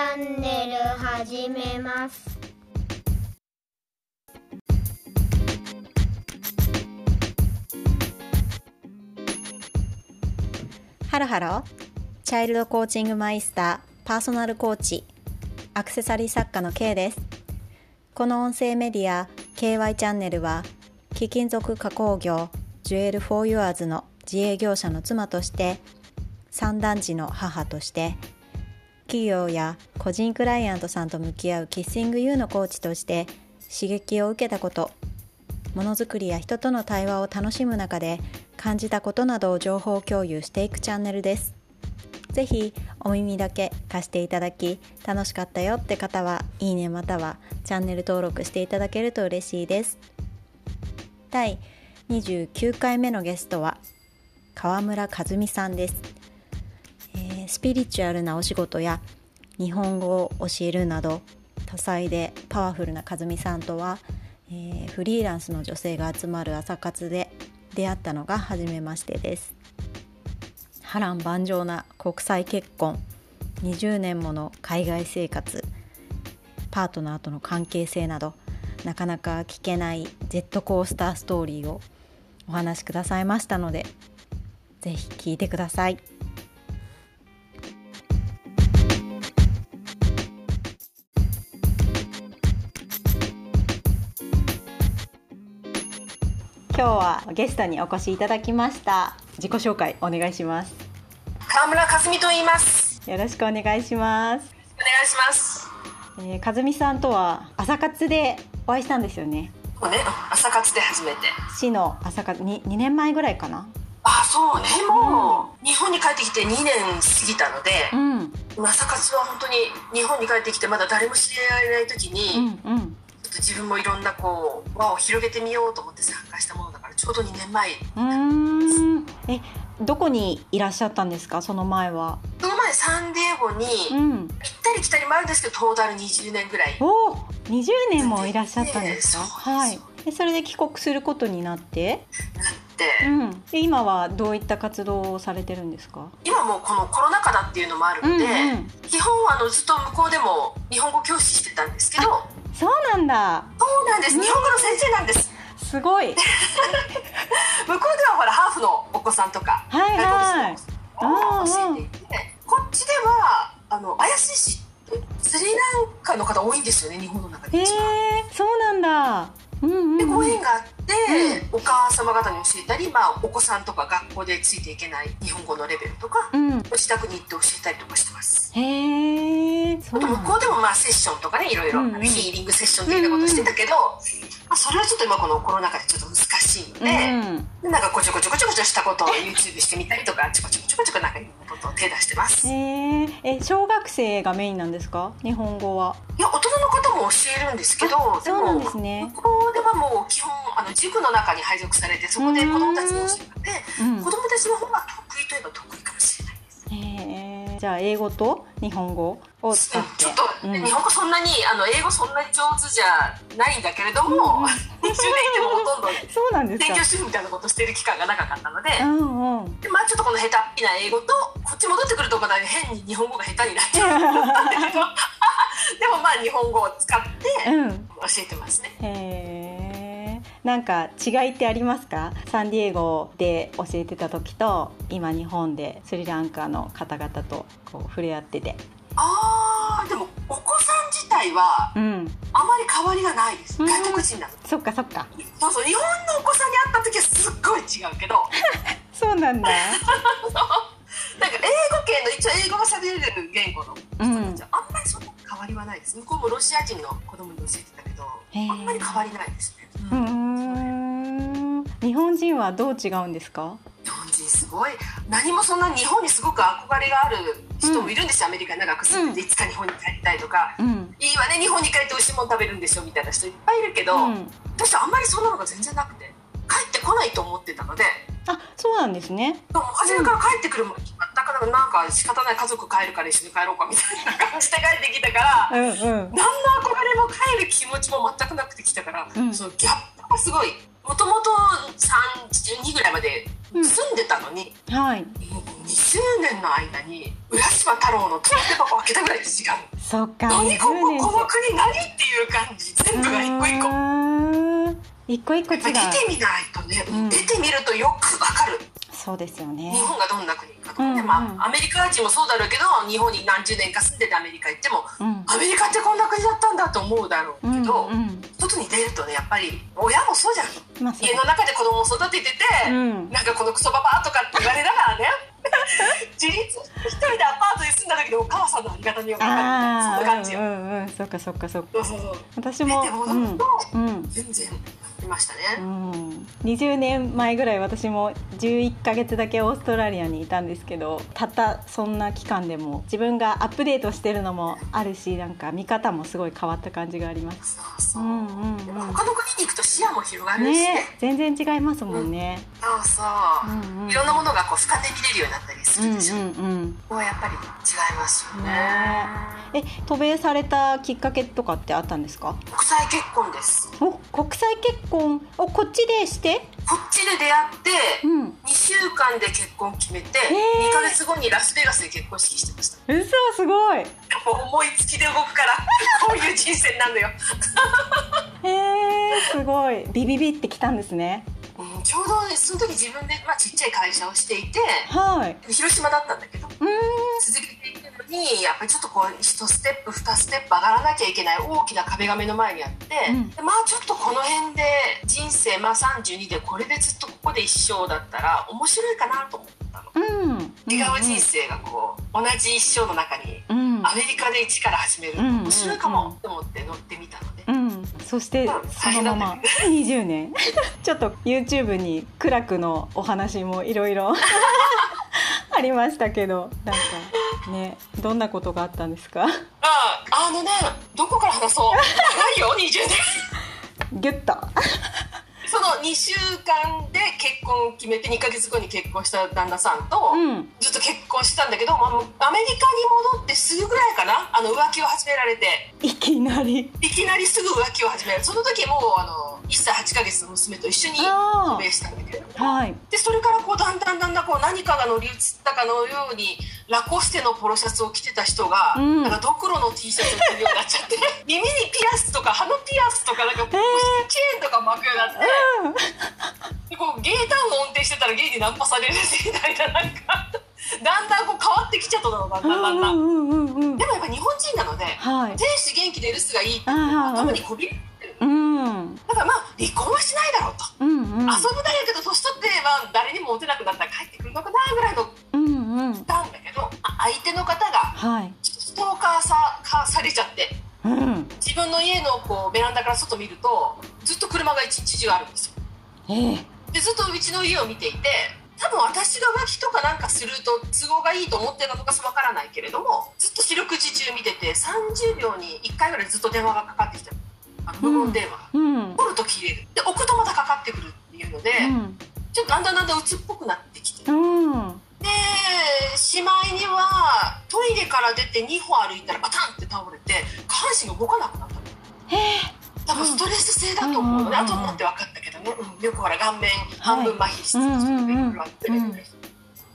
ャンネル始めます。 Hello hello。チャイルドコーチングマイスターパーソナルコーチ。アクセサリー作家の K です。この音声メディア KY チャンネルは貴金属加工業ジュエル・フォー・ユアーズの自営業者の妻として三男児の母として企業や個人クライアントさんと向き合うキッシング U のコーチとして刺激を受けたことものづくりや人との対話を楽しむ中で感じたことなどを情報共有していくチャンネルです。ぜひお耳だけ貸していただき楽しかったよって方はいいねまたはチャンネル登録していただけると嬉しいです。第29回目のゲストは川村和美さんです、スピリチュアルなお仕事や日本語を教えるなど多彩でパワフルな和美さんとは、えーフリーランスの女性が集まる朝活で出会ったのが初めましてです。波乱万丈な国際結婚20年もの海外生活パートナーとの関係性などなかなか聞けないジェットコースターストーリーをお話しくださいましたのでぜひ聞いてください。今日はゲストにお越しいただきました自己紹介お願いします川村和美と言います。よろしくお願いしますお願いします。えー、和美さんとは朝活でお会いしたんですよねもうね、朝活で初めて。市の朝活に2年前ぐらいかなあ、そうね。もう、日本に帰ってきて2年過ぎたので、うん朝活は本当に日本に帰ってきてまだ誰も知り合いない時に、うんうんっと自分もいろんなこう輪を広げてみようと思って参加したものだからちょうど2年前。うーん。えどこにいらっしゃったんですか？その前は。その前サンディエゴにうん行ったり来たりもあるんですけどトータル20年ぐらい。おお20年もいらっしゃったんですか？そうです。はい。でそれで帰国することになって、うん、で今はどういった活動をされてるんですか？今もうこのコロナ禍だっていうのもあるので、うんうん。基本はあのずっと向こうでも日本語教師してたんですけどそうなんだ。そうなんです。日本語の先生なんです。すごい。向こうではほらハーフのお子さんとかはいはい。教えていてこっちではあの怪しいしスリランカの方多いんですよね日本の中で一番。そうなんだ。うんうん、でうん、ご縁があって、お母様方に教えたり、まあ、お子さんとか学校でついていけない日本語のレベルとか、うんご自宅に行って教えたりとかしてます。へえそあとう向こうでもまあセッションとかねいろいろ、うんうんヒーリングセッション的なことしてたけど、まあ、それはちょっと今このコロナ禍でちょっと難しいので,、うんでなんかこちょこちょこちょこちょしたことを YouTube してみたりとかちょこちょこちょこちょこなんかいろんなことを手出してます。へええ小学生がメインなんですか日本語はいや大人の方も教えるんですけどですね向こうではもう基本あの塾の中に配属されてそこで子供たちに教えてうん。子供たちの方が得意といえば得意かもしれない。です。じゃあ英語と日本語を使って。ちょっと、うん。日本語そんなにあの英語そんなに上手じゃないんだけれども、うん。うん20年いてもほとんど そうなんですか。専業主婦みたいなことしてる期間が長かったので,、うんうん。でまあちょっとこの下手っぴな英語とこっち戻ってくるとまだ変に日本語が下手になっちゃうんだけど。でもまあ日本語を使ってうん。教えてますね。へえなんか違いってありますか？サンディエゴで教えてた時と今日本でスリランカの方々とこう触れ合ってて。あーでもお子さん自体はうん。あまり変わりがないです。うん。外国人なのそっかそっか。そうそう日本のお子さんに会った時はすっごい違うけど。そうなんだ。なんか英語圏の一応英語が喋れる言語の人たちはあんまりそんな変わりはないです。向こうもロシア人の子供に教えてたけどあんまり変わりないですね、うーん。日本人はどう違うんですか？日本人すごい。何もそんな日本にすごく憧れがある人もいるんですよ、アメリカに長く住んでて、いつか日本に帰りたいとか、うん。いいわね日本に帰って美味しいもの食べるんでしょみたいな人いっぱいいるけど、うん。私はあんまりそんなのが全然なくて帰ってこないと思ってたので。あそうなんですね。初めから帰ってくるもん。だからなんか仕方ない家族帰るから一緒に帰ろうかみたいな感じで帰ってきたから、うんうん。何の憧れも帰る気持ちも全くなくて来たから、うん。そのギャップがすごいもともと32ぐらいまで住んでたのに、はい。もう20年の間に浦島太郎のトマテ箱開けたぐらい違うそっか何ここ20年この国何っていう感じ。全部が一個一個一個一個違う。出てみないとね、うん。出てみるとよくわかる。そうですよね。日本がどんな国かとかね、うんうん。まあ、アメリカ人もそうだろうけど日本に何十年か住んでてアメリカ行ってもうん。アメリカってこんな国だったんだと思うだろうけど、うんうん。外に出るとねやっぱり親もそうじゃん。まあ家の中で子供を育ててて、うん。なんかこのクソババアとかって言われながらね 自立一人でアパートに住んだ時のお母さんのあり方には分かる。そんあな感じよ、あうんうんうん。そっかそっかそっか。そうそうそう。私もうん。全然いましたね、うん、20年前ぐらい私も11ヶ月だけオーストラリアにいたんですけどたったそんな期間でも自分がアップデートしてるのもあるしなんか見方もすごい変わった感じがあります。そうそう。う、んうんでも他の国に行くと視野も広がるし。ねね全然違いますもんね。そうそう、うんうん。いろんなものがこう俯瞰で見れるようになったりすうんるでしょ、うんうん。ここはやっぱり違いますよね。ねえ。渡米されたきっかけとかってあったんですか？国際結婚です。お国際結婚おこっちでして？こっちで出会って、うん。2週間で結婚決めて、へー2ヶ月後にラスベガスで結婚式してました嘘すごい。もう思いつきで動くから こういう人生なんだよ、へえすごいビビビってきたんですね。うん、ちょうどねその時自分で、まあ、ちっちゃい会社をしていてはい。広島だったんだけどうーん。にやっぱりちょっとこう1ステップ2ステップ上がらなきゃいけない大きな壁が目の前にあって、うん。でまあちょっとこの辺で人生、まあ、32でこれでずっとここで一生だったら面白いかなと思ったの。うん。違う人生がこう同じ一生の中にうん。アメリカで一から始めるうん。面白いかもと思って乗ってみたので、うん、そしてうんそのまま。20年。ちょっと YouTube に苦楽のお話もいろいろ ありましたけどなんかねどんなことがあったんですか？ああのねどこから話そう。長いよ 20年ギュッと。その2週間で結婚を決めて2ヶ月後に結婚した旦那さんと、うん。ずっと結婚してたんだけど、まあ、アメリカに戻ってすぐぐらいかな。あの浮気を始められて。いきなり。いきなりすぐ浮気を始められるその時もうあの1歳8ヶ月の娘と一緒に渡米したんだけれど。はい。でそれからこうだんだんだんだんこう何かが乗り移ったかのようにラコステのポロシャツを着てた人が、うん。なんかドクロの T シャツを着るようになっちゃって 耳にピアスとか歯のピアスとかなんかチェーンとか巻くようになって、でこうゲイタウンを運転してたらゲイにナンパされるみたいななんか。だんだんこう変わってきちゃったのだんだんだんだん。うんうんうん。うんでもやっぱ日本人なのではい。天使元気で留守がいいって頭にこびってるうん。だからまあ離婚はしないだろうと。うんうん。遊ぶだけど年取って、まあ、誰にもモテなくなったら帰ってくるのかなぐらいのうんうん相手の方がはストーカーさかされちゃって。うん。自分の家のこうベランダから外見るとずっと車が一日中あるんですよ。えーでずっとうちの家を見ていて多分私が浮気とかなんかすると都合がいいと思ってるのかわからないけれどもずっと四六時中見てて30秒に1回ぐらいずっと電話がかかってきてあの無言電話。が、うん。取ると切れる。で置くとまたかかってくるっていうので、うん。ちょっとだんだんだんだん鬱っぽくなってきて。うんでしまいにはトイレから出て2歩歩いたらバタンって倒れて下半身が動かなくなったの。多分ストレス性だと思うのね、うん後になって分かったけどね、うん、よくほら顔面半分麻痺してうんる人とかいろいろあってねうんで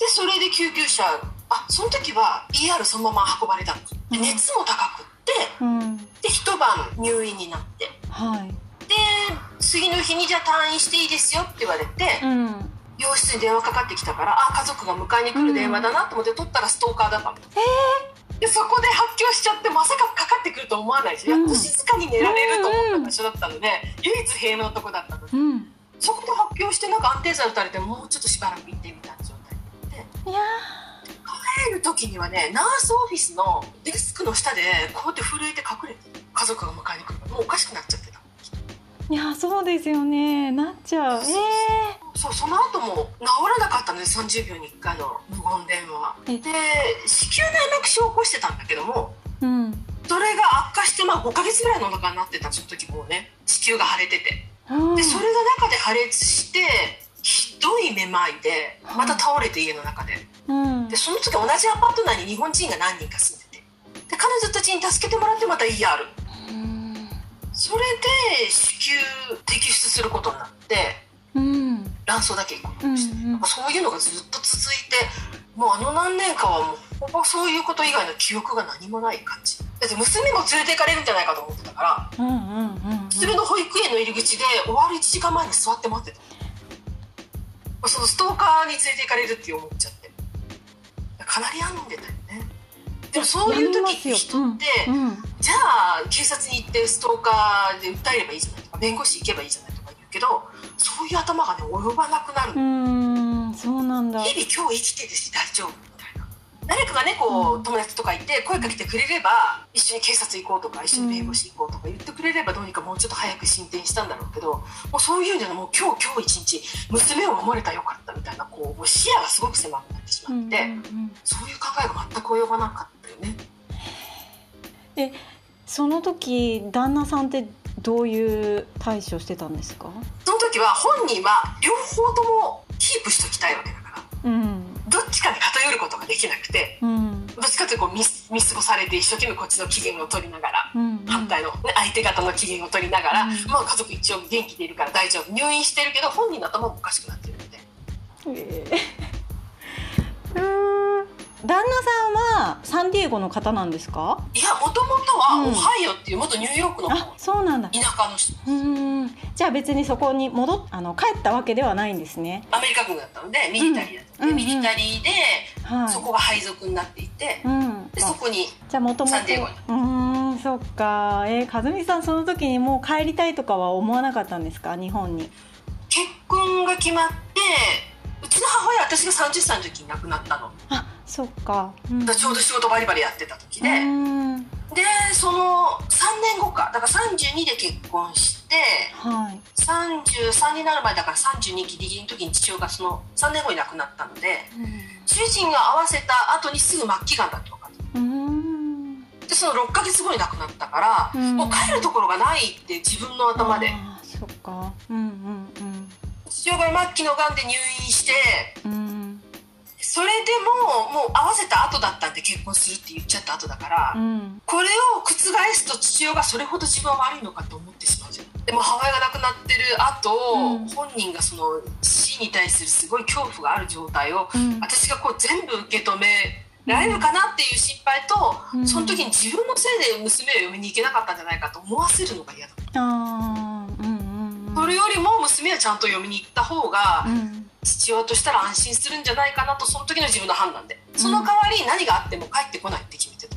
それで救急車あその時は ER そのまま運ばれたの。でうん。熱も高くってうん。で一晩入院になって。はい。で次の日にじゃあ退院していいですよって言われて、うん病室に電話かかってきたからあ家族が迎えに来る電話だなと思って取ったらストーカーだったの、でそこで発狂しちゃってまさかかかってくると思わないし、うん。やっと静かに寝られると思った場所だったので、唯一平のとこだったの。でうん。そこで発狂してなんか安定剤打たれてもうちょっとしばらく行ってみたいな状態になって。いや帰る時にはねナースオフィスのデスクの下でこうやって震えて隠れて家族が迎えに来るもうおかしくなっちゃっていやそうですよね。なっちゃう。えそうその後も治らなかったので30秒に1回の無言電話。え。で子宮内膜症を起こしてたんだけどもえうん。それが悪化してまあ5ヶ月ぐらいのお腹になってたその時もうね子宮が腫れてて。うんでそれが中で破裂してひどいめまいでまた倒れて家の中で。うん。でその時同じアパート内に日本人が何人か住んでて。で彼女たちに助けてもらってまた ER うんそれで子宮摘出することになってうん。卵巣だけ行くことにして、うんうん。そういうのがずっと続いてもうあの何年かはもうほぼそういうこと以外の記憶が何もない感じ。だって娘も連れて行かれるんじゃないかと思ってたからうんうんうん娘の保育園の入り口で終わる1時間前に座って待ってた。そのストーカーに連れて行かれるって思っちゃって。かなり病んでたでもそういう時って人って、うん。うん。じゃあ警察に行ってストーカーで訴えればいいじゃないとか弁護士行けばいいじゃないとか言うけどそういう頭がね及ばなくなる、うーんそうなんだ。日々今日生きてるし大丈夫誰かがねこう、友達とかいて声かけてくれれば一緒に警察行こうとか一緒に弁護士行こうとか言ってくれればどうにかもうちょっと早く進展したんだろうけどもうそういうんじゃないもう今日今日一日娘を守れたらよかったみたいなこうもう視野がすごく狭くなってしまって、そういう考えが全く及ばなかったよね。えその時旦那さんってどういう対処してたんですか？その時は本人は両方ともキープしときたいわけだから。うんどっちかに偏ることができなくてうん。どっちかというとこう見見過ごされて一生懸命こっちの機嫌を取りながら、うん。反対の、ね、相手方の機嫌を取りながら、うん。まあ、家族一応元気でいるから大丈夫入院してるけど本人の頭もおかしくなってるのでえー。うーん旦那さんはサンディエゴの方なんですか？いやもともとはうん。オハイオっていう元ニューヨークのあそうなんだ。田舎の人うーんじゃあ別にそこに戻っあの帰ったわけではないんですね。アメリカ軍だったのでミリタリーだったので、うんミリタリーではい。そこが配属になっていて、うん。でそこにじゃあもともとサンディエゴに。うーんそっか。えー、和美さんその時にもう帰りたいとかは思わなかったんですか？日本に。結婚が決まってうちの母親私が30歳の時に亡くなったの。あそっか、うん、ちょうど仕事バリバリやってた時で、でその3年後か。だから32で結婚してはい。33になる前だから32ギリギリの時に父親がその3年後に亡くなったので主人が合わせた後にすぐ末期がんだって分かっうーん。たでその6ヶ月後に亡くなったから、うん。もう帰るところがないって自分の頭で。そっか。うんうん父親が末期のがんで入院してうんうんそれでももう合わせた後だったんで結婚するって言っちゃった後だから、うん。これを覆すと父親がそれほど自分は悪いのかと思ってしまうじゃん。でも母親が亡くなってる後、うん。本人がその死に対するすごい恐怖がある状態を、うん。私がこう全部受け止められるかなっていう心配と、うん。その時に自分のせいで娘を嫁に行けなかったんじゃないかと思わせるのが嫌だ、あー。うんうんうん。それよりも娘はちゃんと嫁に行った方が、うん父親としたら安心するんじゃないかなとその時の自分の判断で。その代わり何があっても帰ってこないって決めてた、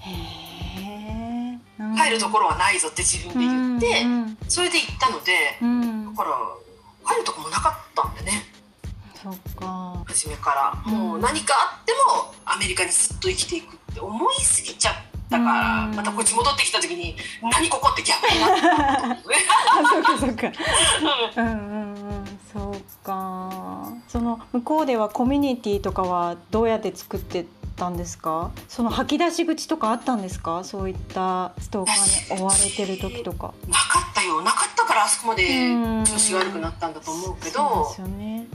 へえ帰るところはないぞって自分で言って、うんそれで行ったので、うん。うんだから帰るとこもなかったんでね。そっか。初めから、うん。もう何かあってもアメリカにずっと生きていくって思いすぎちゃったから、うん。またこっち戻ってきた時に「何ここ?」って逆になったのね あそっかそっか。うんうんその向こうではコミュニティとかはどうやって作ってたんですか？その吐き出し口とかあったんですか？そういったストーカーに追われてる時とか。なかったよ。なかったからあそこまでうん。調子が悪くなったんだと思うけそうどですよね。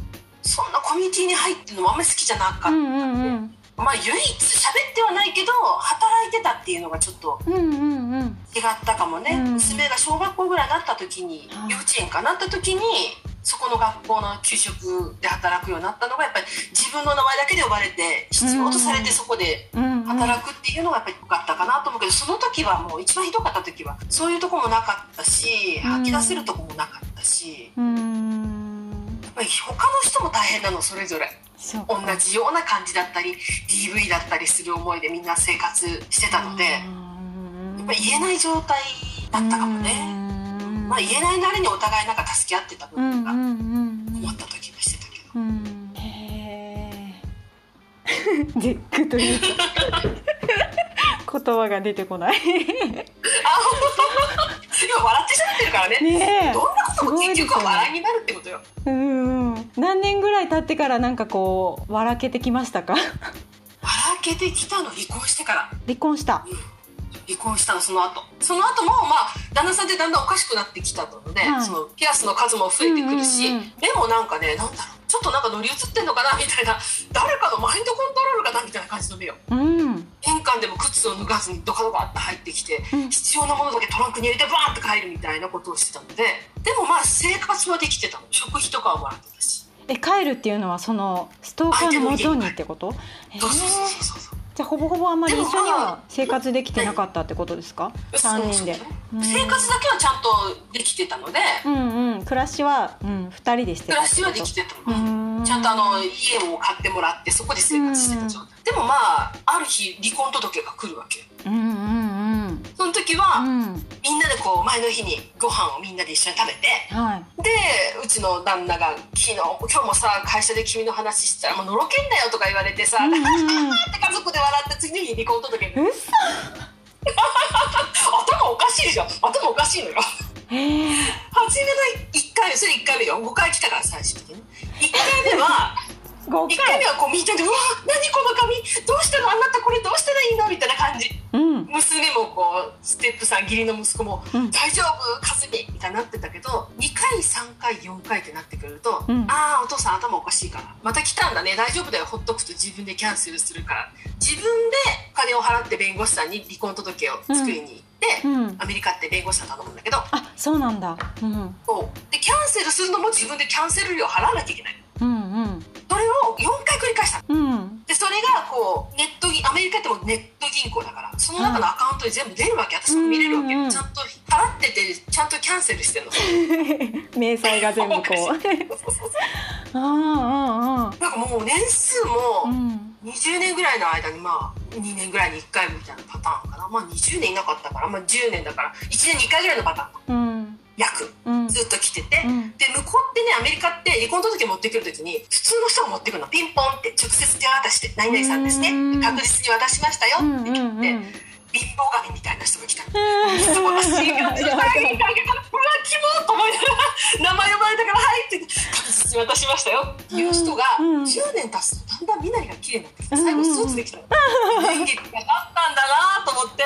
そんなコミュニティに入ってるのもあんまり好きじゃなかった、うんうんうん。まあ唯一喋ってはないけど働いてたっていうのがちょっとうんうんうん違ったかもね、うん。娘が小学校ぐらいになった時に、はい幼稚園かなった時にそこの学校の給食で働くようになったのがやっぱり自分の名前だけで呼ばれて必要とされてそこで働くっていうのがやっぱり良かったかなと思うけどその時はもう一番ひどかった時はそういうとこもなかったしうん。吐き出せるとこもなかったし。やっぱり他の人も大変なのそれぞれ。同じような感じだったり DV だったりする思いでみんな生活してたのでやっぱり言えない状態だったかもね。まあ、言えないなりにお互いなんか助け合ってた部分がうんうんうんうん困った時はしてたけど、うん。へえ絶句というか。言葉が出てこない。今笑ってしゃってるからね。ねえ。どんなことも結局は笑いになるってことよ。うんうん何年ぐらい経ってからなんかこう笑けてきましたか？笑けてきたの離婚してから。離婚した離婚したのその後。その後もまあ旦那さんってだんだんおかしくなってきたので、はい。そのピアスの数も増えてくるし、うんうんうん。目もなんかねなんだろうちょっとなんか乗り移ってんのかなみたいな誰かのマインドコントロールかなみたいな感じの目よ。うん。玄関でも靴を脱がずにドカドカって入ってきて、うん。必要なものだけトランクに入れてバーンって帰るみたいなことをしてたのででもまあ生活はできてたの。食費とかはもらってたし。え帰るっていうのはそのスストーカーのもとにってこと？えー。そうそうそうそうそうじゃあほぼほぼあんまり一緒には生活できてなかったってことですか？3人で。そうそう生活だけはちゃんとできてたので。うんうん。暮らしは、うん、2人でして暮らたってこと？しはできてたちゃんとあの家を買ってもらってそこで生活してた状態。でもまあある日離婚届が来るわけ。うんうんその時は、うん。みんなでこう前の日にご飯をみんなで一緒に食べてはい。でうちの旦那が「昨日今日もさ会社で君の話したらもうのろけんだよ」とか言われてさ、うんうんうん。って家族で笑って次の日離婚届がうっ頭おかしいじゃん頭おかしいのよ。初めの1回目それ1回目よ。5回来たから最初的に。1回目は5 1回目はこうみんなで「うわ何この髪？どうしたの？あなたこれどうしたらいいの?」みたいな感じ。うん娘もこうステップさん義理の息子もうん「大丈夫かすみ」みたいになってたけど2回3回4回ってなってくると「うん。ああお父さん頭おかしいからまた来たんだね大丈夫だよほっとくと自分でキャンセルするから」自分でお金を払って弁護士さんに離婚届を作りに行って、うん。アメリカって弁護士さん頼むんだけどあそうなんだ。うん。そう。でキャンセルするのも自分でキャンセル料払わなきゃいけない。うんそれを4回繰り返した。のうん。うんでそれがこうネット銀アメリカってもうネット銀行だからその中のアカウントに全部出るわけ私も見れるわけうんうん。うんちゃんと払っててちゃんとキャンセルしてんの。明細が全部こう。なんかもう年数もあうん。20年ぐらいの間にまあ2年ぐらいに1回みたいなパターンかな。まあ20年いなかったからまあ10年だから1年に1回ぐらいのパターン。うん約うん。ずっと来てて、うん。で向こうってねアメリカって離婚届持ってくる時に普通の人が持ってくるの。ピンポンって直接手渡して「何々さんですね。うん。確実に渡しましたよ」うんって言って、うんうん貧乏神みたいな人が来たの。忙しいから、ちょっと会議にかけたら、うわ、キモと思いながら、名前呼ばれたから、はいって確実に渡しましたよっていう人が、うん。10年経つと、だんだん身なりが綺麗になってきて、うん。最後スーツできたの。演技があったんだなと思って、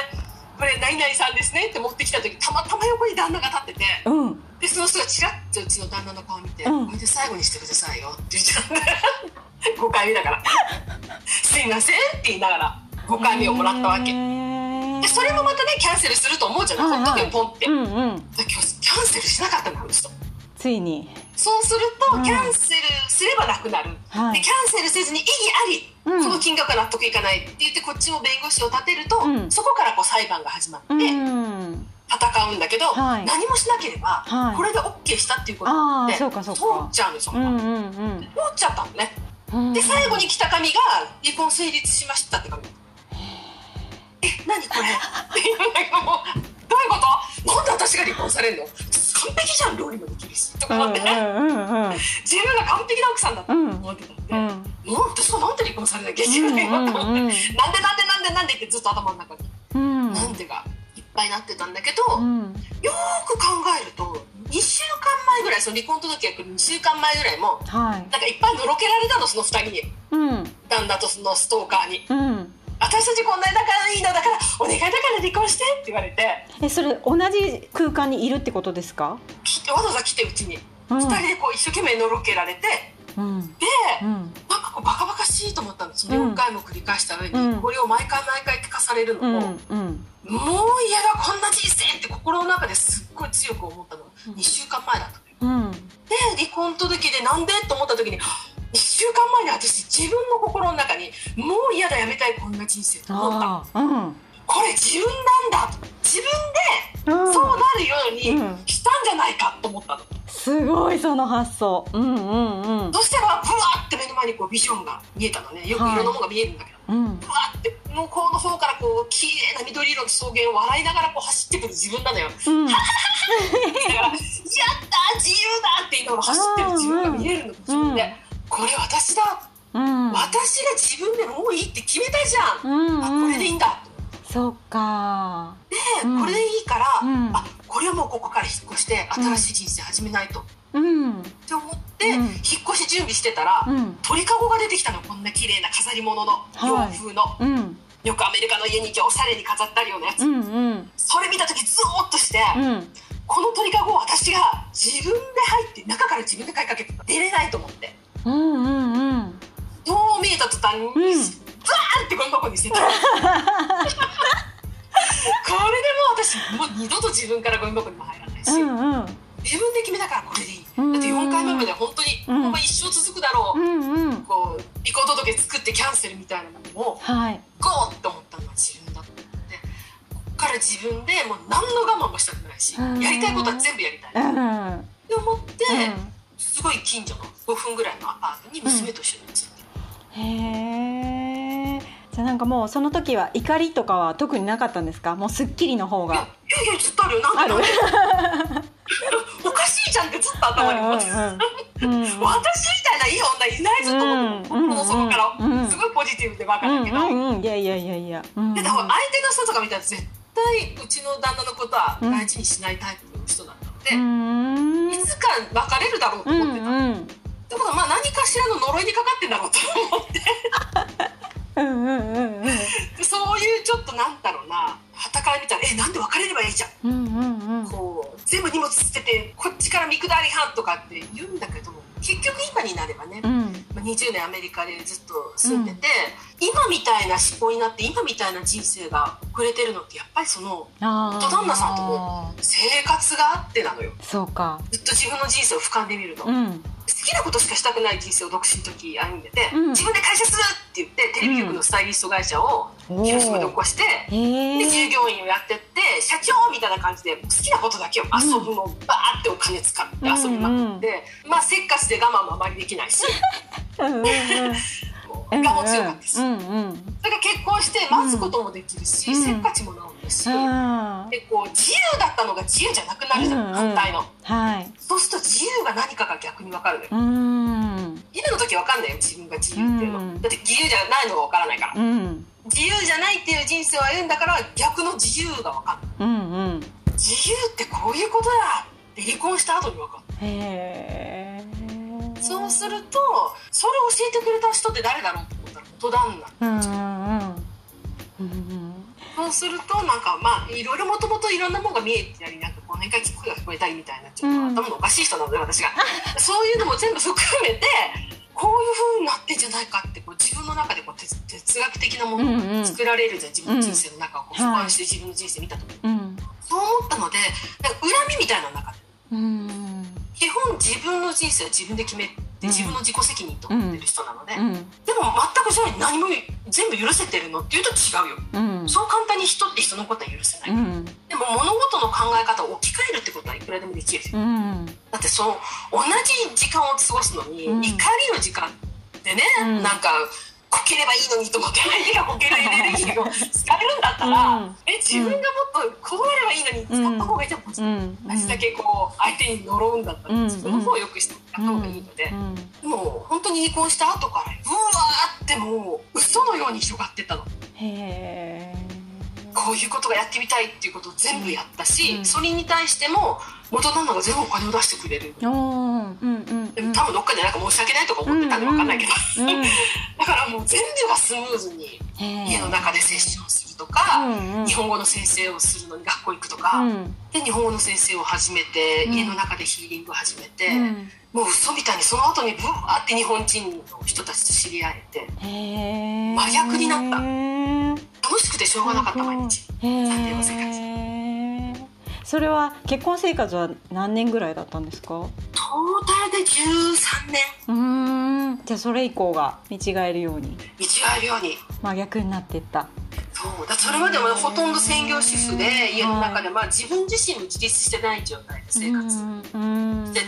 これ、何々さんですねって持ってきた時、たまたま横に旦那が立ってて、うん。で、その人がチラッとうちの旦那の顔見て、うん。これで最後にしてくださいよって言っちゃって、5回目だから、すいませんって言いながら、5回目をもらったわけ。でそれもまたねキャンセルすると思うじゃない、はいはい。ほっとくよポンって、うんうん。キャンセルしなかったのあの人。ついに。そうすると、うん。キャンセルすればなくなる、はい。でキャンセルせずに意義あり、うん。この金額が納得いかないって言ってこっちも弁護士を立てると、うん。そこからこう裁判が始まってうん。戦うんだけど、はい。何もしなければ、はい。これで OK したっていうことで通っちゃうのそのうんうん通っちゃったのね。うんで最後に来た紙が離婚成立しましたって紙え何これ？って言うんだけどもどういうこと？なんで私が離婚されるの？完璧じゃん料理もできるし。とかうん思って、うんうんうん自分が完璧な奥さんだと思ってたんで、うん。もう私はなんで離婚されなきゃいけないのと思って、うんうんうんなんでなんでなんでなんでってずっと頭の中に、うん。なんでがいっぱいになってたんだけど、うん。よーく考えると2週間前ぐらいその離婚届が来る2週間前ぐらいもはい。なんかいっぱいのろけられたのその2人に。うん。旦那とそのストーカーに。うん私たちこんなに仲いいのだからお願いだから離婚してって言われて。えそれ同じ空間にいるってことですか？来てわざわざ来てうちに、うん。2人でこう一生懸命のろけられて。うん。で、うん。なんかこうバカバカしいと思ったんですうん4回も繰り返した上に、うん。これを毎回毎回聞かされるのうんも、う嫌だこんな人生って心の中ですっごい強く思ったの。が2週間前だったので離婚届でなんで？と思った時にはぁ1週間前に私自分の心の中にもう嫌だやめたいこんな人生と思った。ああうん。これ自分なんだ。と自分でうんそうなるようにうん。したんじゃないかと思ったの、すごいその発想。うんうんうん。そしたらブワーって目の前にこうビジョンが見えたのね。よくいろんなものが見えるんだけど、うん。ブワーって向こうの方からこう綺麗な緑色の草原を笑いながらこう走ってくる自分なのよ。うん。だから「やったー自由だ!」って言いながら走ってる自分が見れるの自分で、うんこれ私だ、うん。私が自分でもういいって決めたじゃん、うん。あこれでいいんだ。そっか。で、うん。これでいいから、うん。あこれはもうここから引っ越して新しい人生始めないと、っうん。て思って、うん。引っ越し準備してたら、うん。鳥かごが出てきたの。こんな綺麗な飾り物の洋はい。風の、うん。よくアメリカの家におしゃれに飾ってあるようなやつ、うんうん。それ見た時ゾーッとして、うん。この鳥かごを私が自分で入って中から自分で買いかけて出れないと思ってうんうんうん。どう見えた途端に、ん。ザーンってゴミ箱に捨てたこれでもう私もう二度と自分からゴミ箱にも入らないし、うんうん。自分で決めたからこれでいい、うんだって4回目まで本当に、うんほんま一生続くだろう、うんうんこう離婚届作ってキャンセルみたいなものをはい。ゴーって思ったのは自分だったのでこっから自分で。もう何の我慢もしたくないし、うん。やりたいことは全部やりたい、うっん。うんて思って、すごい近所の5分ぐらいのアパートに娘と一緒に住んで、へえじゃあなんかもうその時は怒りとかは特になかったんですか？もうすっきりの方が。いやいやずっとあるよ。なんある。で？おかしいじゃんってずっと頭に思ってた、うんうんうん。私みたいないい女いないぞと思って、うん心の底から、うんすごいポジティブでバカうんだけど、うんうんいやいやいやいや。うんでだから相手の人とか見たら絶対うちの旦那のことは大事にしないタイプの人だったので、うん。いつか別れるだろうとうん思ってた、うんってことはまあ何かしらの呪いにかかってんだろうと思って。うんうんうんうん。でそういうちょっとなんだろうな。傍から見たら「えなんで別れればいいじゃん」うんうんうん。こう全部荷物捨ててこっちから見下り班とかって言うんだけど結局今になればね、うんまあ20年アメリカでずっと住んでて、今みたいな思考になって今みたいな人生が遅れてるのってやっぱりそのあ元旦那さんとも生活があってなのよ。そうか。ずっと自分の人生を俯瞰で見ると、好うん。きなことしかしたくない人生を独身の時歩んでて、うん。自分で会社するって言ってテレビ局のスタイリスト会社を広島で起こして、へで従え業員をやってって社長みたいな感じで好きなことだけを遊ぶの、バーってお金使って遊びまくって、まあせっかちで我慢もあまりできないし。うんうんうん。もう我も強かったし、うんうん結婚して待つこともできるし、うん。せっかちも治るし、うん。でこう自由だったのが自由じゃなくなるじゃん、うんうん。反対の。はい。そうすると自由が何かが逆に分かるのよ。うん。今の時分かんないよ自分が自由っていうの、うん。だって自由じゃないのが分からないから、うん自由じゃないっていう人生を歩んだから逆の自由が分かんないうんうん。自由ってこういうことだって離婚した後に分かる。へえ。そうするとそれを教えてくれた人って誰だろうと思ったら元旦那うんうんうんそうするとなん。かまあいろいろもともといろんなものが見えてたりなんかこう年会声が聞こえたりみたいなちょっとうん。頭のおかしい人なので私がそういうのも全部含めてこういう風になってんじゃないかってこう自分の中でこう哲哲学的なものが作られるじゃん、自分の人生の中をこううん俯瞰して自分の人生見た時に、うん。そう思ったのでなんか恨みみたいなの中でうん基本自分の人生は自分で決めてうん。自分の自己責任と思ってる人なので、うん。でも全くそれに何も全部許せてるのっていうと違うよ。うん。そう簡単に人って人のことは許せない、も物事の考え方を置き換えるってことはいくらでもできるうん。だってその同じ時間を過ごすのに、うん。怒りの時間でね、うん。なんかこければいいのにと思って相手がこけるエネルギーを使えるんだったら、うん。え自分がもっとこうやればいいのに使った方がいいじゃん、うん。私だけこう相手に呪うんだったら、うん。自分の方をよくしてやった方がいいので、うん。でも本当に離婚した後からうわーってもう嘘のように広がってったの。へえこういうことがやってみたいっていうことを全部やったし、うん。それに対しても元旦那が全部お金を出してくれる、うんうんでも多分どっかでなんか申し訳ないとか思ってたんで分かんないけど、うん だからもう全部がスムーズに家の中でセッションするとか、うんうん。日本語の先生をするのに学校行くとか、うん。で日本語の先生を始めて、うん。家の中でヒーリングを始めて、うんもう嘘みたいにその後にブワーって日本人の人たちと知り合えてへえ真逆になった。へ楽しくてしょうがなかった毎日。え最低の生活それは結婚生活は何年ぐらいだったんですか？トータルで13年。うーん。じゃあそれ以降が見違えるように。見違えるように。真逆になっていったそうだそれまでもほとんど専業主婦で家の中で、まあ、自分自身も自立してない状態で生活。うんしてて、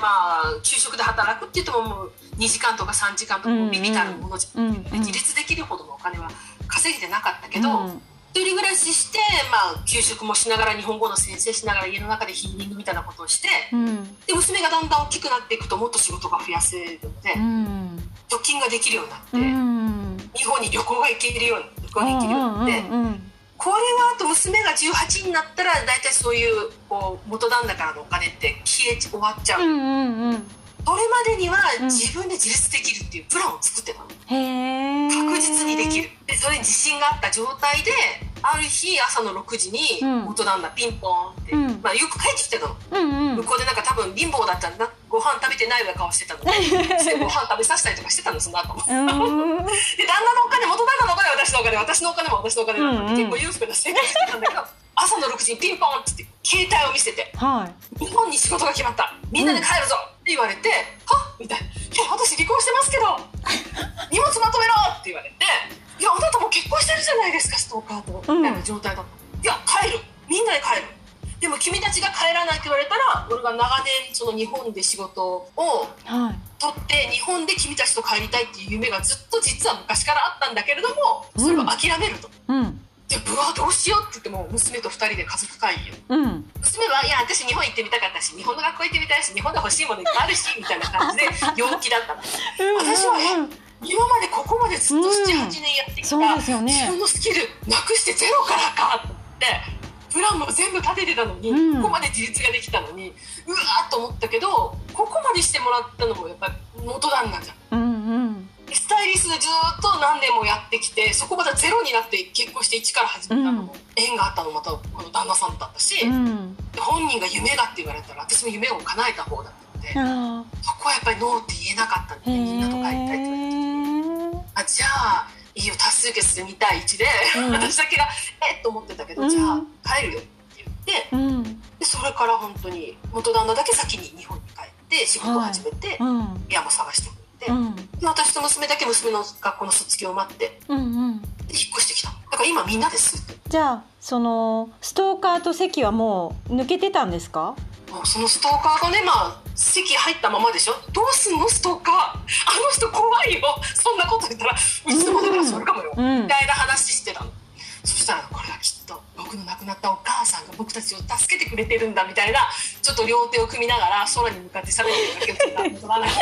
まあ給食で働くって言ってももう2時間とか3時間とかもうビビたるものじゃん、自立できるほどのお金は稼げてなかったけど、うん。一人暮らしして、まあ、給食もしながら日本語の先生しながら家の中でヒーリングみたいなことをしてうん。で娘がだんだん大きくなっていくともっと仕事が増やせるので、うん。貯金ができるようになって、うん。日本に旅行が行けるように。旅行に行けるようになって。うんうん。これはあと娘が18になったら大体そういうこう元旦那からのお金って消え終わっちゃう、うんうんうん。それまでにはうん自分で自立できるっていうプランを作ってたの。へえ確実にできる。でそれに自信があった状態である日朝の6時にうん。元旦那ピンポンって、うん。まあ、よく帰ってきてたの。うんうん。向こうでなんか多分貧乏だったんだ。ご飯食べてないような顔してたの。でご飯食べさせたりとかしてたのその後も。うん。で旦那のお金元旦那のお金は私のお金私のお金も私のお金なので、うんうん。結構裕福な生活してたんだけど 朝の6時にピンポンって言って携帯を見せてはい。日本に仕事が決まった。みんなで帰るぞ、で言われて「はっ?」みたいな「いや私離婚してますけど荷物まとめろ!」って言われて「いやあなたも結婚してるじゃないですかストーカーと」みたいな状態だった、いや帰る。みんなで帰る。でも君たちが帰らないって言われたら俺が長年その日本で仕事をはい。取って日本で君たちと帰りたいっていう夢がずっと実は昔からあったんだけれどもそれを諦めると。うん。でうわどうしようって言っても娘と2人で家族会議をうん。娘は「いや私日本行ってみたかったし日本の学校行ってみたいし日本で欲しいものいっぱいあるし」みたいな感じで陽気だったの。私はえ今までここまでずっとうん78年やってきた、そうですよね。自分のスキルなくしてゼロからかってプランも全部立ててたのに、うん。ここまで自立ができたのにうわーっと思ったけどここまでしてもらったのもやっぱり元旦那じゃん。うんうん。スタイリストずっと何年もやってきてそこまたゼロになって結婚して一から始めたのも、縁があったのもまたこの旦那さんだったし、うん。で本人が夢がって言われたら私も夢を叶えた方だったので、あそこはやっぱりノーって言えなかったのでみんなと帰りたいって言われてえあじゃあいいよ多数決で2対1で、うん。私だけがえっと思ってたけど、うん。じゃあ帰るよって言ってうん。でそれから本当に元旦那だけ先に日本に帰って仕事を始めて、うん。山探してくれて、うん。で私と娘だけ娘の学校の卒業を待ってうんうん。で引っ越してきたの。だから今みんなですって。じゃあそのストーカーと席はもう抜けてたんですか？もうそのストーカーがねまあ席入ったままでしょ？どうすんの？ストーカー。あの人怖いよ。そんなこと言ったらいつでもだからそれかもよ、うん。みたいな話してたの。そしたらこれはきっと僕の亡くなったお母さんが僕たちを助けてくれてるんだみたいなちょっと両手を組みながら空に向かって喋ってるだけを取らないで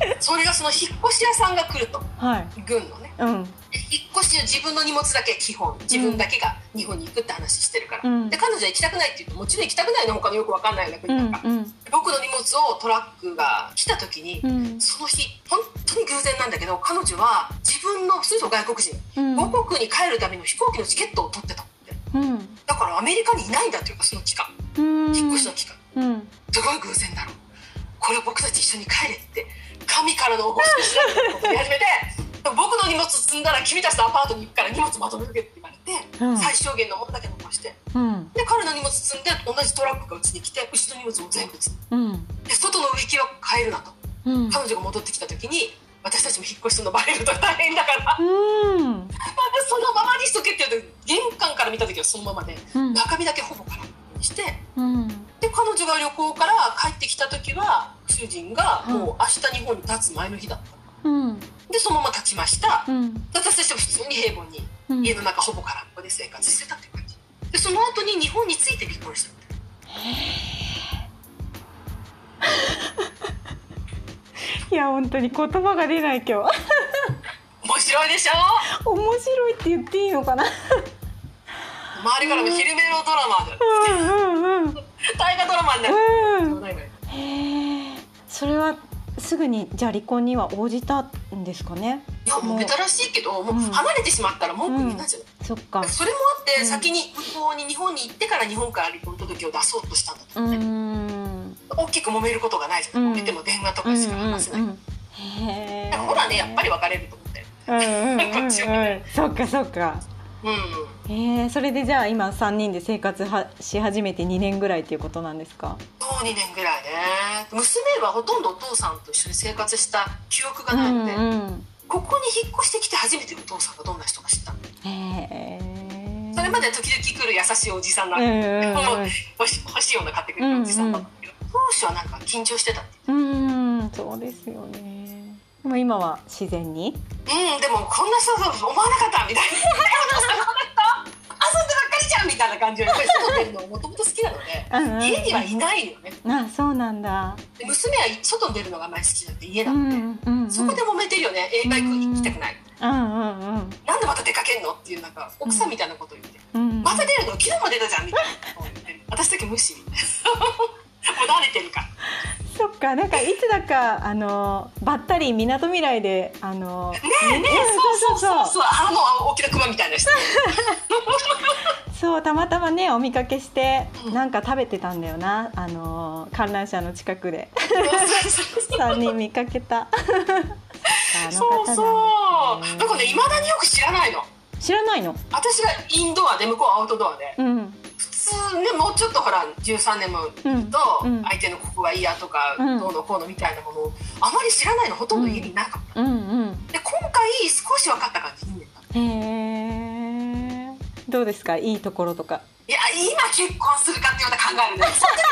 それがその引っ越し屋さんが来ると。はい。軍のね。うん。で引っ越しの自分の荷物だけ基本自分だけが日本に行くって話してるから、うん。で彼女は行きたくないって言うともちろん行きたくないの他のよくわかんないようなう国なんか、うん。僕の荷物をトラックが来た時に、うん。その日本当に偶然なんだけど彼女は自分の普通の外国人、うん。母国に帰るための飛行機のチケットを取ってたって。うん。だからアメリカにいないんだっていうかその期間。うん。引っ越しの期間。うん。すごい偶然だろ。うこれ僕たち一緒に帰れって神からのお星しを言い始めて僕の荷物積んだら君たちのアパートに行くから荷物まとめとけって言われて、うん。最小限のものだけ残してうん。で彼の荷物積んで同じトラックがうちに来てうちの荷物も全部積んうん。で外の植木は変えるなと。うん。彼女が戻ってきた時に私たちも引っ越しするのバレると大変だから。うん。そのままにしとけって言うと玄関から見た時はそのままでうん。中身だけほぼ空っぽにして。うん。で彼女が旅行から帰ってきた時は主人がもう明日日本に立つ前の日だった。うん。でそのまま立ちました。うん。で私たちは普通に平凡にうん。家の中ほぼ空っぽで生活してたっていう感じ。でその後に日本に着いて離婚したって。いや本当に言葉が出ない今日。面白いでしょ？面白いって言っていいのかな？周りからも昼メロドラマで。うん。うん。うん。大河ドラマになる。うん。へえそれはすぐにじゃあ離婚には応じたんですかね？いやもうらしいけどもううん。離れてしまったら文句言えないじゃない、そっか。それもあってうん。先に向こうに日本に行ってから日本から離婚届を出そうとしたんだとう思うね、ん。大きく揉めることがないじゃん、うん。揉めても電話とうんかしか話せない、うん。へえほらねやっぱり別れると思って。うんうんうんうんこっちはそっかそっかうん。へえそれでじゃあ今3人で生活はし始めて2年ぐらいっていうことなんですか？そう2年ぐらいね。娘はほとんどお父さんと一緒に生活した記憶がうないので、んうん。ここに引っ越してきて初めてお父さんがどんな人か知ったの。へえそれまでは時々来る優しいおじさんなんうだけんど、うん。欲 し欲しいもの買ってくれるおじさんだったけど、当初はなんか緊張してたってうんうん。そうですよね。でも今は自然に？うんでもこんな人だと思わなかったみたいな遊んでばっかりじゃんみたいな感じで。外出るのもともと好きなのでうんうん。家にはいないよね。あそうなんだ。で娘は外に出るのがあんまり好きだって家だって、うんうんうん。そこで揉めてるよね。映画行く行きたくない、うんうんうん。なんでまた出かけんのっていうなんか奥さんみたいなこと言って、うんまた出るの？昨日も出たじゃんみたいなことを言って私だけ無視みたいなもう慣れてるか。らそっかなんかいつだかあのばったりみなとみらいであのねねえねえそうそうそう。そうあの大きなクマみたいな人。そうたまたまねお見かけして、うん。なんか食べてたんだよな。あの観覧車の近くで。三人見かけた。そうそう。ですね。なんかねいまだによく知らないの。知らないの？私がインドアで向こうはアウトドアで。うん。普通ねもうちょっとほら13年もいると、相手のここがいいやとか、うん。どうのこうのみたいなものをあまり知らないのほとんど家になかった、うんうん。で今回少し分かった感じ2年経ってへえどうですか？いいところとか。いや今結婚するかっていうの考えるね。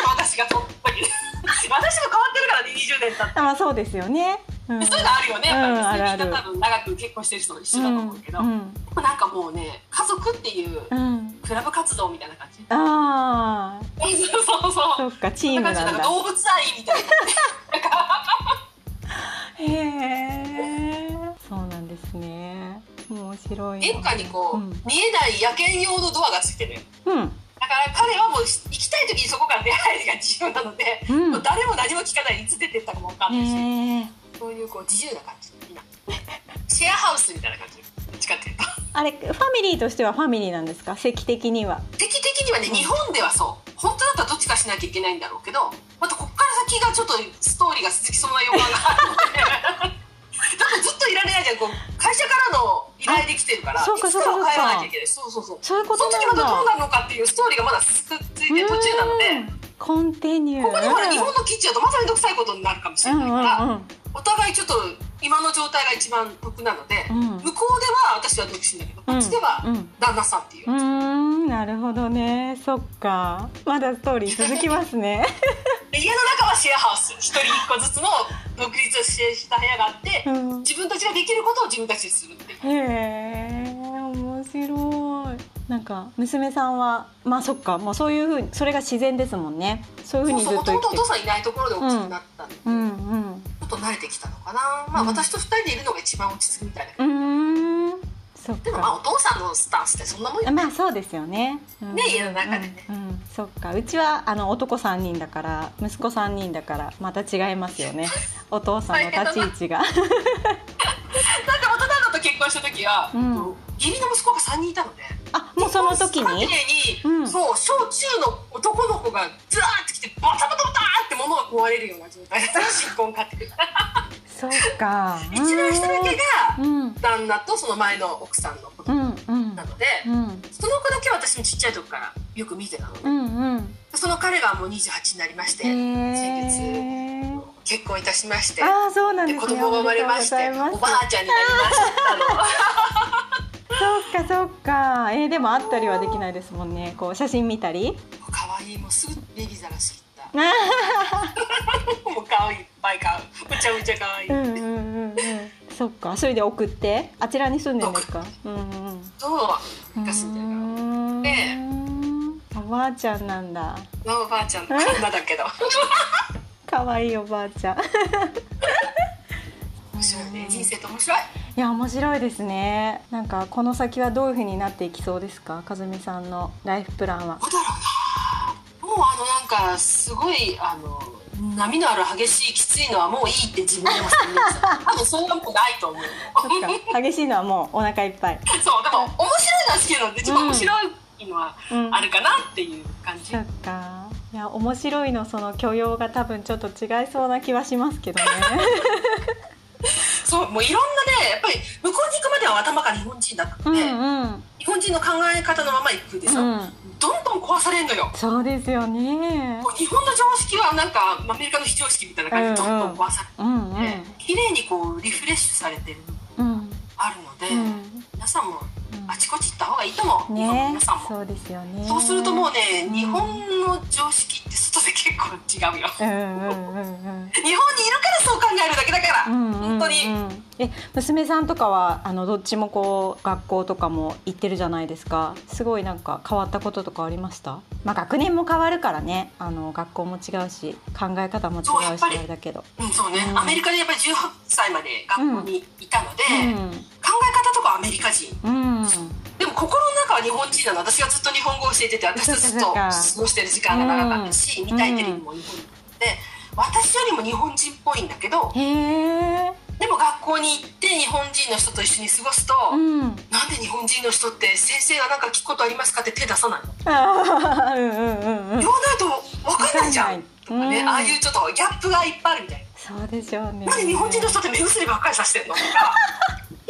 私がとっぽい。私も変わってるからね20年経って。あまあそうですよね、うん、そういうのあるよね。やっぱり、うんあるある。みんな多分長く結婚してる人と一緒だと思うけど、うんでもなんかもうね家族っていううん。うんクラブ活動みたいな感じ、ああそうそうそう。そっかチームなんそんな感じ。だ動物愛みたいな。へえそうなんですね。面白い。な玄関にこう、うん。見えない野犬用のドアがついてる。うん。だから彼はもう行きたい時にそこから出入りが自由なので、うん誰も何も聞かないいつ出てったかも分かんないし、そういうこう自由な感じ。シェアハウスみたいな感じ。どっちかっていうと。あれファミリーとしてはファミリーなんですか？席的には。敵的にはね、日本ではそう。本当だったらどっちかしなきゃいけないんだろうけどまたこっから先がちょっとストーリーが続きそうな予感があるので。だってずっといられないじゃん。こう会社からの依頼できてるからあそうかそうか帰らなきゃいけない。そうそうそう。そういうことその時またどうなるのかっていうストーリーがまだ続いて途中なので。うんコンティニュー。ここでほら日本の基地だとまさに独裁ことになるかもしれないから、うんうんうん。お互いちょっと今の状態が一番得なので、うん。向こうでは私は独身だけどこっちではうん旦那さんっていう、うーんなるほどね。そっか。まだストーリー続きますね。で家の中はシェアハウス一人一個ずつの独立した部屋があって、うん。自分たちができることを自分たちでするっていう。へえ面白いなんか娘さんはまあそっかもうそういうふうにそれが自然ですもんね。そういうふうにずそうそうもともとおっと生きて父さんいないところで大きくなったんで、うんうん。ちょっと慣れてきたのかな。まあ、うん。私と二人でいるのが一番落ち着くみたいなうーん。そっでもまあおか父さんのスタンスってそんなもんよまあそうですよね。うん。ね家の中でね。うんうん。そっか。うちはあの男3人だから息子3人だからまた違いますよね。お父さんの立ち位置が。だって元旦那と結婚した時は、うん。義理の息子が3人いたのであもうその時に？に、うんそう小中の男の子がずらーってきてバタバタバターって物が壊れるような状態だった新婚家庭そうか。一番下だけがうん旦那とその前の奥さんの子う供んうんなので、うんその子だけは私もちっちゃい時からよく見てたので、うんうん。その彼がもう28になりまして、へ先月え。結婚いたしましてああそうなんでですね。子供が生まれましておばあちゃんになりましたそっかそっか。えー、でも会ったりはできないですもんね。こう写真見たり。可愛い。もうすぐベビーザラス切っあた。もう可愛い。いっぱい買うむちゃむちゃ可愛い、ーうんうんうんうん。そっか。それで送って。あちらに住んでるんですか？うんうん。そう。生かすんだよ。うん。おばあちゃんなんだ。なおばあちゃん。の女だけど。可愛いおばあちゃん。面白いね。人生って面白いいや面白いですね。なんかこの先はどういう風になっていきそうですか？和美さんのライフプランは。どうだろうなもうあのなんかすごいあの波のある激しいきついのはもういいって自分でも宣言した。多分それはもうないと思う。激しいのはもうお腹いっぱい。そうでも面白いのは好きなので一番面白いのはうん。あるかなっていう感じ、そっか。いや面白いのその許容が多分ちょっと違いそうな気はしますけどね そうもういろんなねやっぱり向こうに行くまでは頭が日本人だったうんので、うん日本人の考え方のまま行くでさ、うん。どんどん壊されるのよ。そうですよね。もう日本の常識はなんかアメリカの非常識みたいな感じでどんどん壊されて、うんうん。綺麗にこうリフレッシュされてるうん。あるので、うん皆さんもうん。あちこち行った方がいいと思う、日本のね皆さんも。そうですよね。そうするともうね、うん日本の常識って外で結構違うよ。うんうんうんうん。日本にいるからそう考えるだけだから、うんうんうん本当に。え娘さんとかはあのどっちもこう学校とかも行ってるじゃないですか。すごいなんか変わったこととかありました？まあ学年も変わるからね。あの学校も違うし考え方も違うしあれだけど。うん、そうね、うん。アメリカでやっぱり18歳まで学校にいたので、うん。考え方とかはアメリカ人。うん。でも心の中は日本人なの。私がずっと日本語を教えてて私とずっと過ごしてる時間が長かったし、うん見たいテレビも日本で私よりも日本人っぽいんだけどでも学校に行って日本人の人と一緒に過ごすと、うん。なんで日本人の人って先生が何か聞くことありますかって手出さないの？うんうんうんうん。言わないと分かんないじゃん、わかん。ないうんね、ああいうちょっとギャップがいっぱいあるみたいな。そうでしょうね。なんで日本人の人って目薬ばっかりさしてんのとか。ア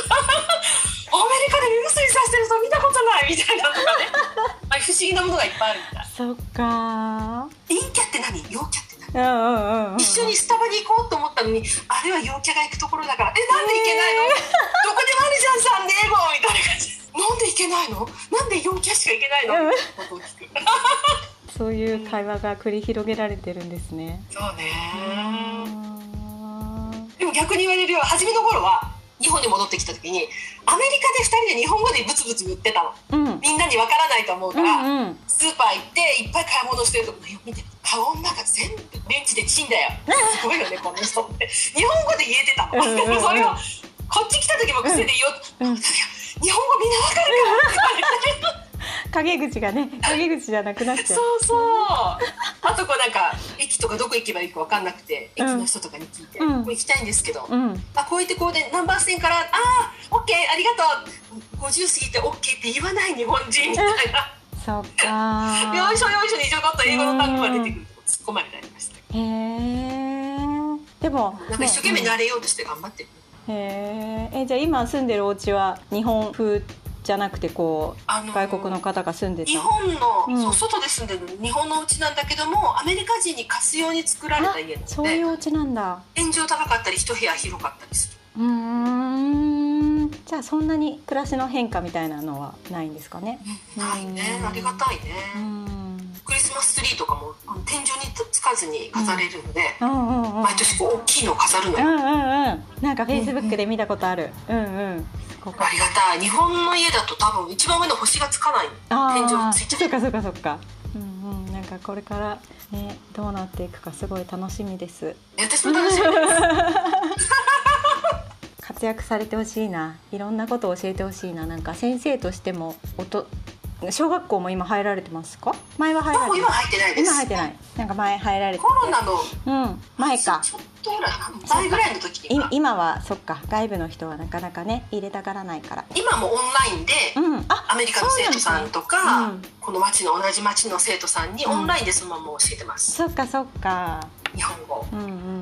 メリカで目薬さしてる人見たことないみたいなとかね。ああ不思議なものがいっぱいあるみたいそっか。陰キャって何？陽キャって何？うんうんうん一緒にスタバに行こうと思ったのにあれは陽キャが行くところだから。えなんで行けないの、どこでもあるじゃんサンデーゴみたいな感じ。なんで行けないのなんで陽キャしか行けないの、うんみたいなことを聞く。そういう会話が繰り広げられてるんですね。そうね。うんでも逆に言われるよ。初めの頃は日本に戻ってきた時にアメリカで2人で日本語でブツブツ言ってたの。うん。みんなにわからないと思ううから、んうん。スーパー行っていっぱい買い物してるとこ見てカゴの中全部レンチでチンだよ。すごいよねこの人って。日本語で言えてたの、うんうん。うんそれをこっち来た時も癖で言おう。と、うん。日本語みんなわかるからって言われて陰口がね陰口じゃなくなっちゃう。そうそう。あとこうなんか駅とかどこ行けばいいか分かんなくて駅の人とかに聞いて、うん。行きたいんですけど、うん。あこうやってこうで何番線から「ああオッケーありがとう」50過ぎて「オッケーって言わない日本人みたいな。そっか よいしょよいしょにちょこっと英語の単語が出てくる。と突っ込まれたりました。へえでもなんか一生懸命慣れようとして頑張ってる、へええじゃあ今住んでるお家は日本風じゃなくてこう、あのー外国の方が住んでた。日本の、うん。そう外で住んでる日本の家なんだけどもアメリカ人に貸すように作られた家なのでそういうお家なんだ。天井高かったり一部屋広かったりする。うーん。じゃあそんなに暮らしの変化みたいなのはないんですかね。ないね。うん。ありがたいね、うん。クリスマスツリーとかも天井につかずに飾れるので、うん。うんうん毎年こう大きいのを飾るのよ、うんうんうん。なんかフェイスブックで見たことある。うんうん。ここありがたい。日本の家だと多分一番上の星がつかない。の天井ついちゃそうかそうかそうか。うんうん。なんかこれからねどうなっていくかすごい楽しみです。私も楽しみです。活躍されてほしいな。いろんなことを教えてほしいな。なんか先生としてもおと小学校も今入られてますか？前は入られて今入ってないです。今入ってない。なんか前入られてコロナのうん。前か。ちょっとぐらい前ぐらいの時にい今はそっか。外部の人はなかなかね入れたがらないから。今もオンラインで、うん。あアメリカの生徒さんとか、そうなんこの町の同じ町の生徒さんにうんオンラインでそのまま教えてます、そっかそっか。日本語。うんうんうんうん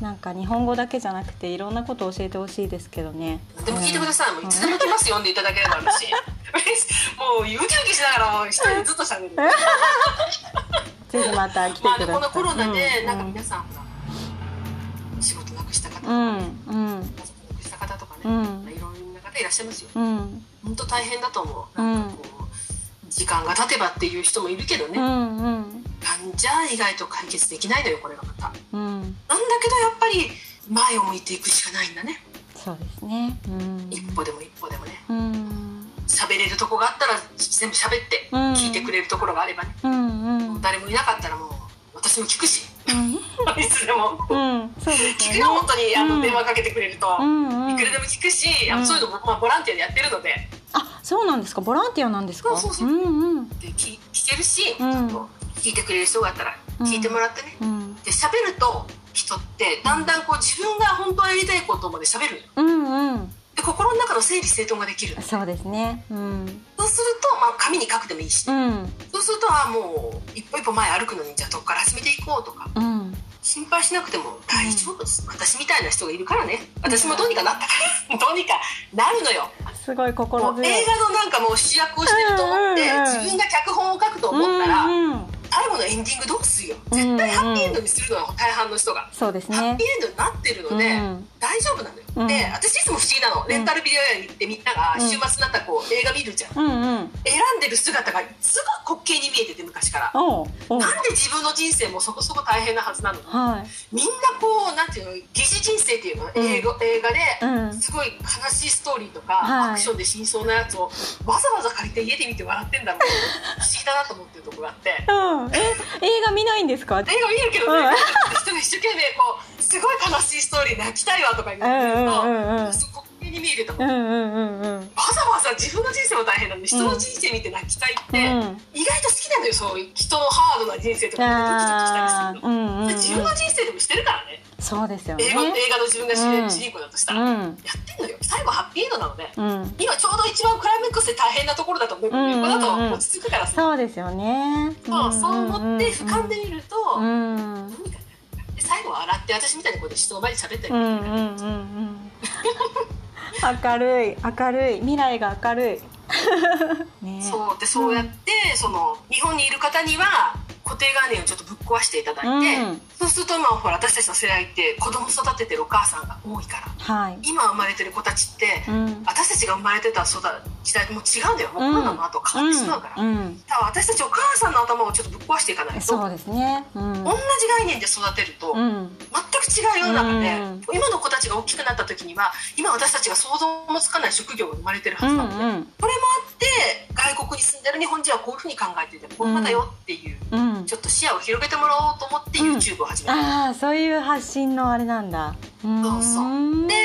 なんか日本語だけじゃなくていろんなことを教えてほしいですけどね。でも聞いてください、もういつでも来ます読んでいただければしもうウキウキしながらもう。一人でずっと喋る。ぜひまた来てくまあださい。でこのコロナで、うん。なんか皆さんほら仕事なくした方とかうん。ね、うん。なくした方とかね、うん。まあいろんな方いらっしゃいますよ。うん。本当大変だと思う。なんかこう、時間が経てばっていう人もいるけどね、うなんん。うんじゃ意外と解決できないのよこれがまた。うん。なんだけどやっぱり前を向いていくしかないんだね。そうですね。うん。一歩でも一歩でもね。うん。喋れるとこがあったら全部喋ってうん。聞いてくれるところがあればね、うんうん。誰もいなかったらもう私も聞くし。うん。いつでも。聞くよ本当に。あうん。の電話かけてくれると、いくらでも聞くし、あのうん。そういうのも、まあ、ボランティアでやってるのであそうなんですか？ボランティアなんですか？そうそうそう。んうん。で聞聞けるし、うん。ちょっと聞いてくれる人があったら聞いてもらってね、うん。で喋ると人ってだんだんこう自分が本当はやりたいことまで喋るうんうん。で心の中の整理整頓ができるそうですね。うん。そうすると、まあ、紙に書くでもいいし、うん。そうするとあもう一歩一歩前歩くのにじゃあどこから始めていこうとか。うん心配しなくても大丈夫です、私みたいな人がいるからね。私もどうにかなったからどうにかなるのよ。すごいも心強い。う映画のなんかもう主役をしてると思って、うんうんうん自分が脚本を書くと思ったら、うんうん最後のエンディングどうするよ。うん絶対ハッピーエンドにするのよ大半の人が、そうですね。ハッピーエンドになってるので、うん。大丈夫なのよ、うん。で私いつも不思議なの。レンタルビデオ屋に行ってみんなが週末になったらこう映画見るじゃん。うんうん。選んでる姿がすごく滑稽に見えてて昔から。なんで自分の人生もそこそこ大変なはずなのにはい。みんなこうなんていうの疑似人生っていうの、映画映画で、うん。すごい悲しいストーリーとか、はい。アクションで真相なやつをわざわざ借りて家で見て笑ってんだろう不思議だなと思ってるとこがあって。うん。え映画見ないんですか？映画見るけどね、うん。人が一生懸命こうすごい悲しいストーリー泣きたいわとか言ってると、うんうんうん。すごく滑稽に見えると思う、わざわざ自分の人生も大変なのに人の人生見て泣きたいって、うん。意外と好きなのよそういう人のハードな人生とか見てドキドキしたありするの。ーうんうんうん。自分の人生でもしてるからね。そうですよね。映画映画の自分が主,、人公だとしたら、うん。やってんのよ。最後ハッピーエンドなので、うん。今ちょうど一番クライマックスで大変なところだと思う、うんうんうん。この後落ち着くからさ、そうですよね。そうそう思って俯瞰で見ると、うん最後は笑って私みたいにこうやって人の前で喋ったり。うんうんうんうん。明るい明るい。未来が明るい。ね そうでそうやってその日本にいる方には固定概念をちょっとぶっ壊していただいて、うん。そうするとまあほら私たちの世代って子供育ててるお母さんが多いからはい。今生まれてる子たちって、うん。私たちが生まれてた育時代ともう違うんだよ。もうコロナの後変わってしまうから、うん。うん。だから私たちお母さんの頭をちょっとぶっ壊していかないとそうですね。うん。同じ概念で育てると、うん。全く違う世の中で、うん。今の子たちが大きくなった時には今私たちが想像もつかない職業が生まれてるはうんずなので、うんこれもあって外国に住んでる日本人はこういうふうに考えていてこういうことだよっていう、うんちょっと視野を広げてもらおうと思ってうん。YouTube を始めた、ああそういう発信のあれなんだ。うんそうそう。うん。でア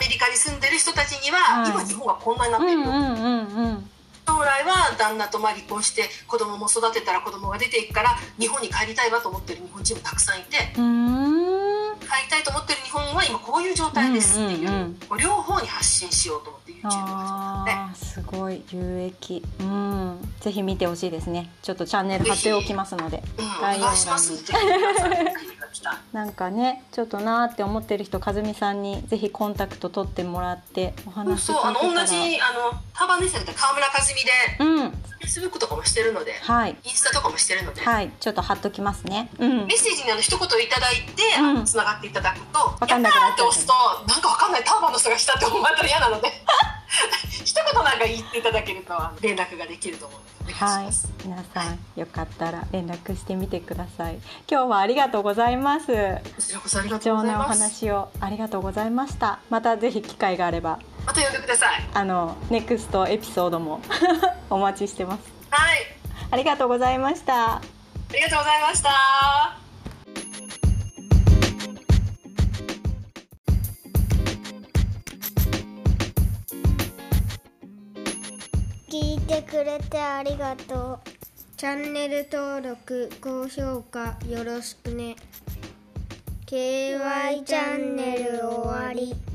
メリカに住んでる人たちには、はい。今日本がこんなになっうてるよ、んうんうんうん。将来は旦那とまあ離婚して子供も育てたら子供が出ていくから日本に帰りたいわと思ってる日本人もたくさんいてうーん帰りたいと思ってる日本は今こういう状態ですっていう,、うんうんうん。両方に発信しようと思って YouTube を始めたので。すごい有益。うん。ぜひ見てほしいですね。ちょっとチャンネル貼っておきますので。うん、お願いします。にぜひ皆さんに来た。なんかねちょっとなーって思ってる人和美さんにぜひコンタクト取ってもらってお話そう、あの同じあのターバンネスで川村和美でうん。Facebook とかもしてるので、はい。インスタとかもしてるので、はい。ちょっと貼っときますね。うん。メッセージにあの一言いただいて、うん。つながっていただくと、わかんなくなって押すとなんかわかんないターバンの人がしたって思われたら嫌なので、一言なんか言っていただけると連絡ができると思うはい。皆さんよかったら連絡してみてください。今日はありがとうございます。貴重なお。話をありがとうございました。またぜひ機会があれば。また呼んでください。あのネクストエピソードも お待ちしてます。はい、ありがとうございました。ありがとうございました。聞いてくれてありがとう。チャンネル登録高評価よろしくね。KY チャンネル終わり。